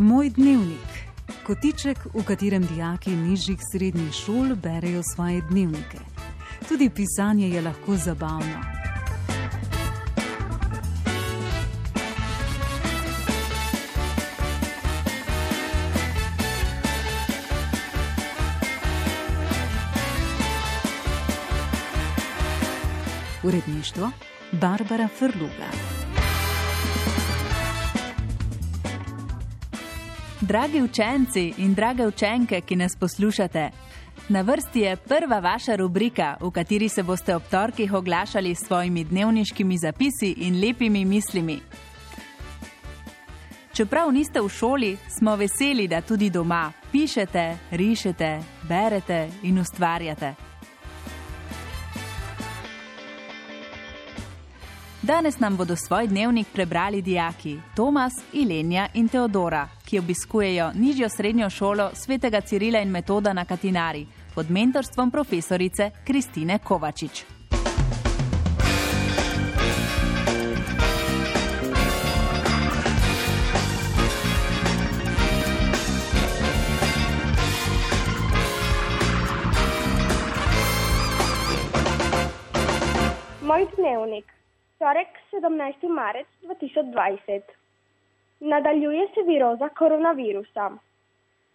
Moj dnevnik. Kotiček, v katerem dijaki nižjih srednjih šol berejo svoje dnevnike. Tudi pisanje je lahko zabavno. Uredništvo Barbara Frluga. Dragi učenci in drage učenke, ki nas poslušate, na vrsti je prva vaša rubrika, v kateri se boste ob torkih oglašali s svojimi dnevniškimi zapisi in lepimi mislimi. Čeprav niste v šoli, smo veseli, da tudi doma pišete, rišete, berete in ustvarjate. Danes nam bodo svoj dnevnik prebrali dijaki Tomas, Ilenja in Teodora, ki obiskujejo nižjo srednjo šolo svetega Cirila in Metoda na Katinari pod mentorstvom profesorice Kristine Kovačič. Moj dnevnik, torek 17. marec 2020. Nadaljuje se viroza koronavirusa.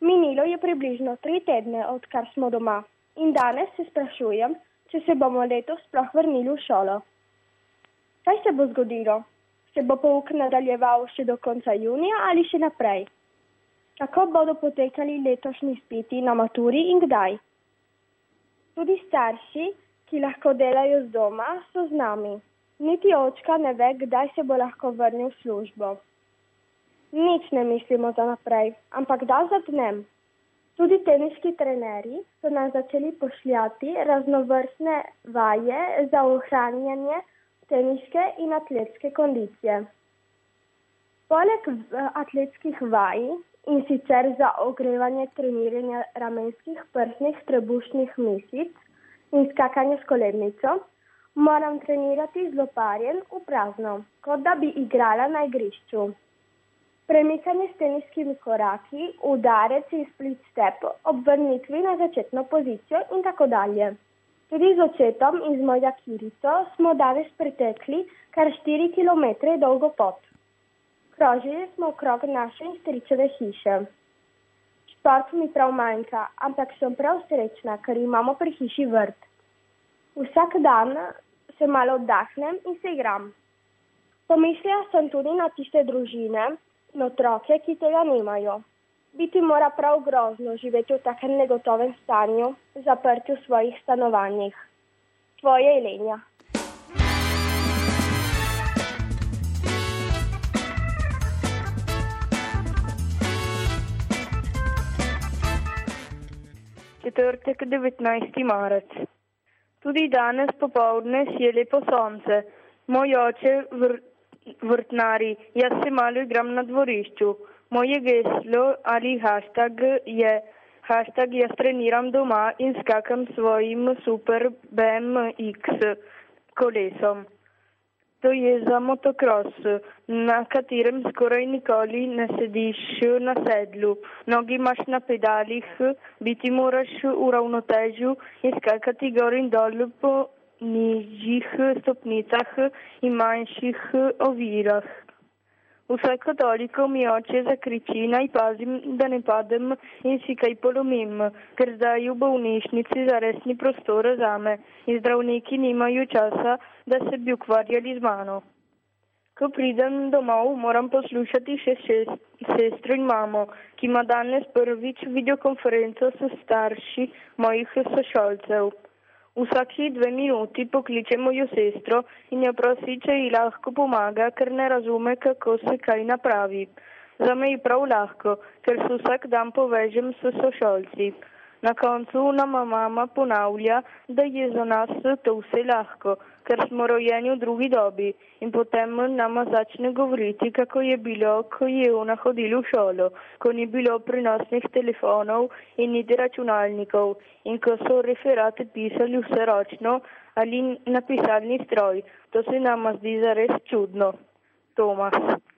Minilo je približno tri tedne, odkar smo doma in danes se sprašujem, če se bomo letos sploh vrnili v šolo. Kaj se bo zgodilo? Se bo pouk nadaljeval še do konca junija ali še naprej? Kako bodo potekali letošnji spiti na maturi in kdaj? Tudi starši, ki lahko delajo z doma, so z nami. Niti očka ne ve, kdaj se bo lahko vrnil v službo. Nič ne mislimo za naprej, ampak da zadnem. Tudi teniški trenerji so nam začeli pošljati raznovrstne vaje za ohranjanje teniške in atletske kondicije. Poleg atletskih vaj in sicer za ogrevanje treniranja ramenskih, prsnih, trebušnih mišic in skakanje s kolebnico, moram trenirati z loparjem v prazno, kot da bi igrala na igrišču. Premikanje s teniškimi koraki, udarec in split step, obvrnitvi na začetno pozicijo in tako dalje. Tudi z očetom in z mojo Kirico smo danes pretekli kar 4 km dolgo pot. Krožili smo okrog naše in stričeve hiše. Šport mi prav manjka, ampak sem prav srečna, ker imamo pri hiši vrt. Vsak dan se malo oddahnem in se igram. Pomislila sem tudi na tiste družine, in otroke, ki tega nimajo. Biti mora prav grozno živeti v takem negotovem stanju, zaprti v svojih stanovanjih. Tvoje Elenja. Četrtek 19. marec. Tudi danes popovdne je lepo sonce. Moj oče vr vrtnari, jaz se malo igram na dvorišču. Moje geslo ali hashtag je hashtag jaz treniram doma in skakam svojim super BMX kolesom. To je za motocross, na katerem skoraj nikoli ne sediš na sedlu. Nogi imaš na pedalih, biti moraš v ravnotežju in skakati gor in dol po nižjih stopnicah in manjših ovirah. Vsako toliko mi oče zakriči, naj pazim, da ne padem in si kaj polomim, ker zdaj v bolnišnici zares ni prostora za me in zdravniki nimajo časa, da se bi ukvarjali z mano. Ko pridem domov, moram poslušati še sestro in mamo, ki ima danes prvič videokonferenco s starši mojih sošolcev. Vsaki dve minuti pokliče mojo sestro in jo prosi, če ji lahko pomaga, ker ne razume, kako se kaj napravi. Za me je prav lahko, ker se vsak dan povežem s sošolci. Na koncu nama mama ponavlja, da je za nas to vse lahko, ker smo rojeni v drugi dobi in potem nama začne govoriti, kako je bilo, ko je ona hodila v šolo, ko ni bilo prenosnih telefonov in niti računalnikov in ko so referate pisali vse ročno ali na pisalni stroj. To se nama zdi zares čudno. Tomas.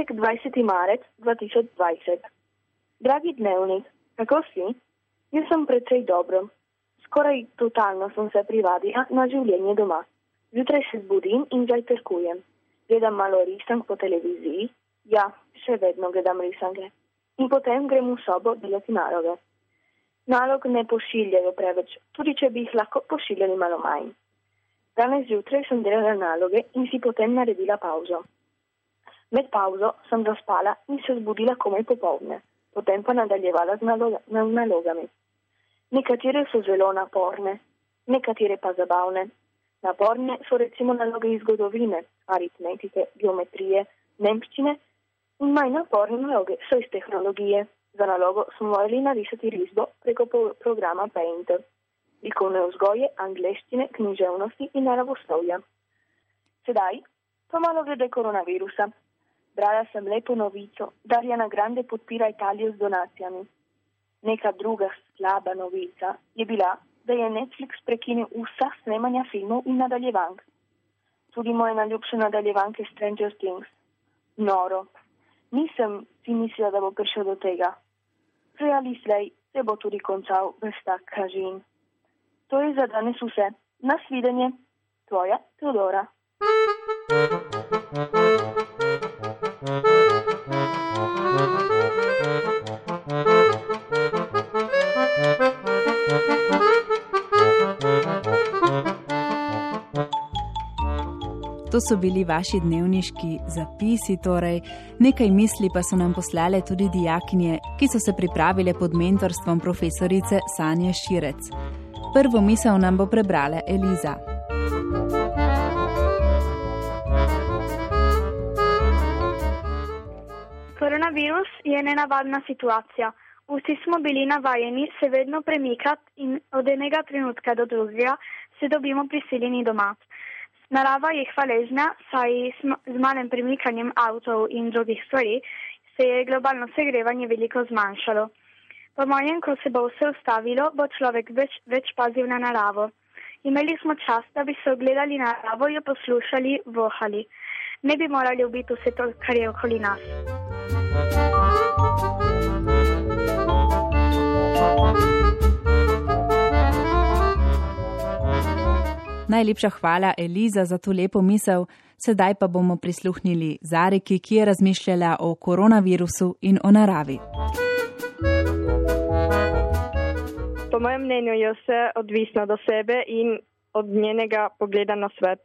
Petek 20. marec 2020. Dragi dnevnik, kako si? Jaz sem precej dobro. Skoraj totalno sem se privadila na življenje doma. Zjutraj se zbudim in zajtrkujem. Gledam malo risank po televiziji. Ja, še vedno gledam risanke. In potem grem v sobo delati naloge. Nalog ne pošiljajo preveč, tudi če bi jih lahko pošiljali malo manj. Danes zjutraj sem delala naloge in si potem naredila pauzo. Med pauzo sem zaspala in se zbudila komaj popovdne, potem pa nadaljevala z naloga, nalogami. Nekatere so zelo naporne, nekatere pa zabavne. Naporne so recimo naloge iz zgodovine, aritmetike, geometrije, nemščine in manj naporne naloge so iz tehnologije. Za nalogo smo morali narisati risbo preko programa Painter, likovne vzgoje, angleščine, književnosti in naravoslovja. Sedaj pa malo glede koronavirusa. Brala sem lepo novico, da Ariana Grande podpira Italijo z donacijami. Neka druga slaba novica je bila, da je Netflix prekinil vsa snemanja filmov in nadaljevank. Tudi moje najljubše nadaljevanke Stranger Things. Noro. Nisem si mislila, da bo prišel do tega. Prej ali slej se bo tudi končal brez tak kažin. To je za danes vse. Nasvidenje. Tvoja Teodora. To so bili vaši dnevniški zapisi, torej nekaj misli pa so nam poslale tudi dijakinje, ki so se pripravile pod mentorstvom profesorice Sanje Širec. Prvo misel nam bo prebrala Eliza. Koronavirus je nenavadna situacija. Vsi smo bili navajeni se vedno premikati in od enega trenutka do drugega se dobimo prisiljeni doma. Narava je hvaležna, saj z malim premikanjem avtov in drugih stvari se je globalno segrevanje veliko zmanjšalo. Po mojem, ko se bo vse ustavilo, bo človek več, več pazil na naravo. Imeli smo čas, da bi se ogledali naravo, jo poslušali, vohali. Ne bi morali ubiti vse to, kar je okoli nas. Najlepša hvala, Eliza, za to lepo misel. Sedaj pa bomo prisluhnili Zariki, ki je razmišljala o koronavirusu in o naravi. Po mojem mnenju je vse odvisno od sebe in od njenega pogleda na svet.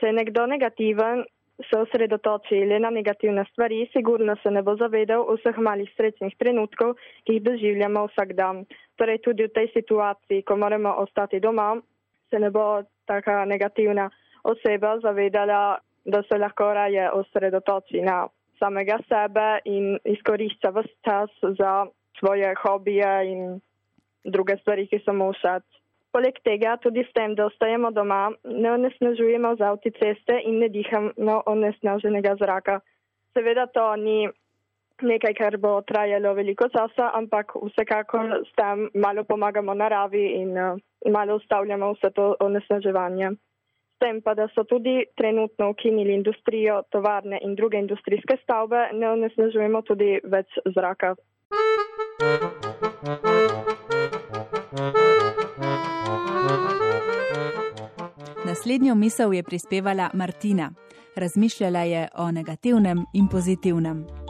Če je nekdo negativen, se osredotoči le na negativne stvari, sigurno se ne bo zavedal vseh malih srečnih trenutkov, ki jih doživljamo vsak dan. Torej tudi v tej situaciji, ko moramo ostati doma, se ne bo taka negativna oseba zavedala, da se lahko raje osredotoči na samega sebe in izkorišča vse čas za svoje hobije in druge stvari, ki so mu všeč. Poleg tega tudi s tem, da ostajamo doma, ne onesnažujemo z avtoceste in ne dihamo onesnaženega zraka. Seveda to ni nekaj, kar bo trajalo veliko časa, ampak vsekakor s tem malo pomagamo naravi in uh, malo ustavljamo vse to onesnaževanje. S tem pa, da so tudi trenutno ukinili industrijo, tovarne in druge industrijske stavbe, ne onesnažujemo tudi več zraka. Naslednjo misel je prispevala Martina. Razmišljala je o negativnem in pozitivnem.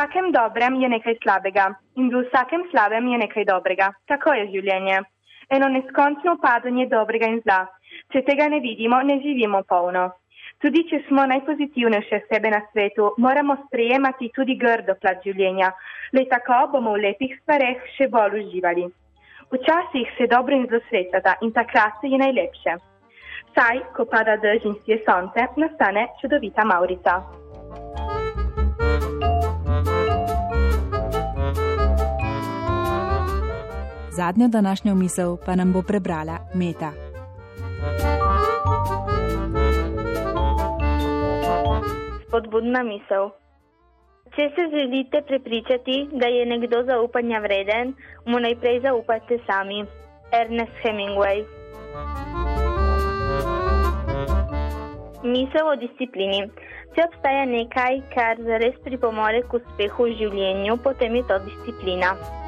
Vsakem dobrem je nekaj slabega in v vsakem slabem je nekaj dobrega. Tako je življenje. Eno neskončno upadanje dobrega in zla. Če tega ne vidimo, ne živimo polno. Tudi če smo najpozitivnejše sebe na svetu, moramo sprejemati tudi grdo plat življenja. Le tako bomo v lepih stvareh še bolj uživali. Včasih se dobro in zlo srečata in takrat je najlepše. Saj, ko pada dež in sije sonce, nastane čudovita Maurica. Zadnjo današnjo misel pa nam bo prebrala Meta. Spodbudna misel. Če se želite prepričati, da je nekdo zaupanja vreden, mu najprej zaupajte sami. Ernest Hemingway. Misel o disciplini. Če obstaja nekaj, kar zares pripomore k uspehu v življenju, potem je to disciplina.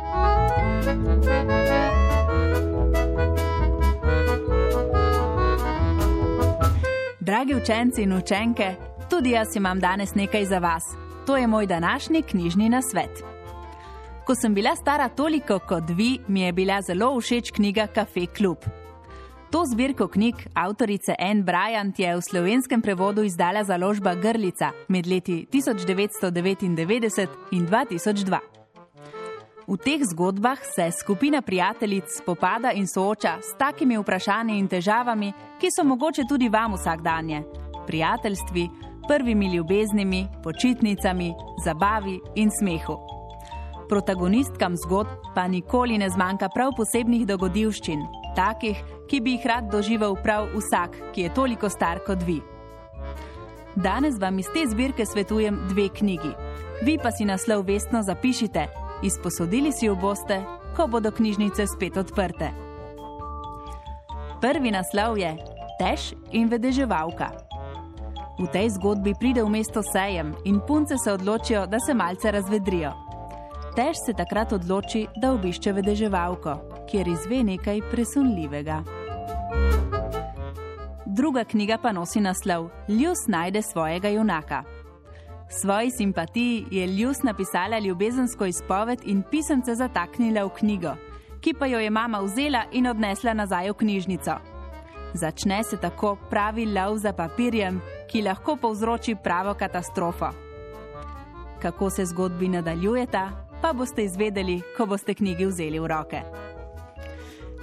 Dragi učenci in učenke, tudi jaz imam danes nekaj za vas. To je moj današnji knjižni nasvet. Ko sem bila stara toliko kot vi, mi je bila zelo všeč knjiga Cafe Club. To zbirko knjig avtorice Anne Bryant je v slovenskem prevodu izdala založba Grlica med leti 1999 in 2002. V teh zgodbah se skupina prijateljic spopada in sooča s takimi vprašanji in težavami, ki so mogoče tudi vam vsakdanje: prijateljstvi, prvimi ljubeznimi, počitnicami, zabavi in smehu. Protagonistkam zgodb pa nikoli ne zmanjka prav posebnih dogodivščin, takih, ki bi jih rad doživel prav vsak, ki je toliko star kot vi. Danes vam iz te zbirke svetujem dve knjigi. Vi pa si naslov vestno zapišite, izposodili si jo boste, ko bodo knjižnice spet odprte. Prvi naslov je Tež in vedeževalka. V tej zgodbi pride v mesto sejem in punce se odločijo, da se malce razvedrijo. Tež se takrat odloči, da obišče vedeževalko, kjer izve nekaj presunljivega. Druga knjiga pa nosi naslov Ljus najde svojega junaka. Svoji simpatiji je Ljus napisala ljubezensko izpoved in pisemce zataknila v knjigo, ki pa jo je mama vzela in odnesla nazaj v knjižnico. Začne se tako pravi lov za papirjem, ki lahko povzroči pravo katastrofo. Kako se zgodbi nadaljujeta, pa boste izvedeli, ko boste knjigi vzeli v roke.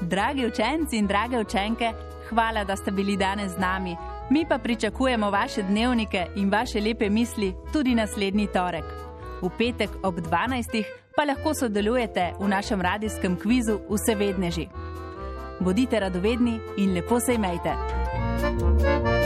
Dragi učenci in drage učenke, hvala, da ste bili danes z nami. Mi pa pričakujemo vaše dnevnike in vaše lepe misli tudi naslednji torek. V petek ob 12. pa lahko sodelujete v našem radijskem kvizu Vse vedneži. Bodite radovedni in lepo se imejte. thank you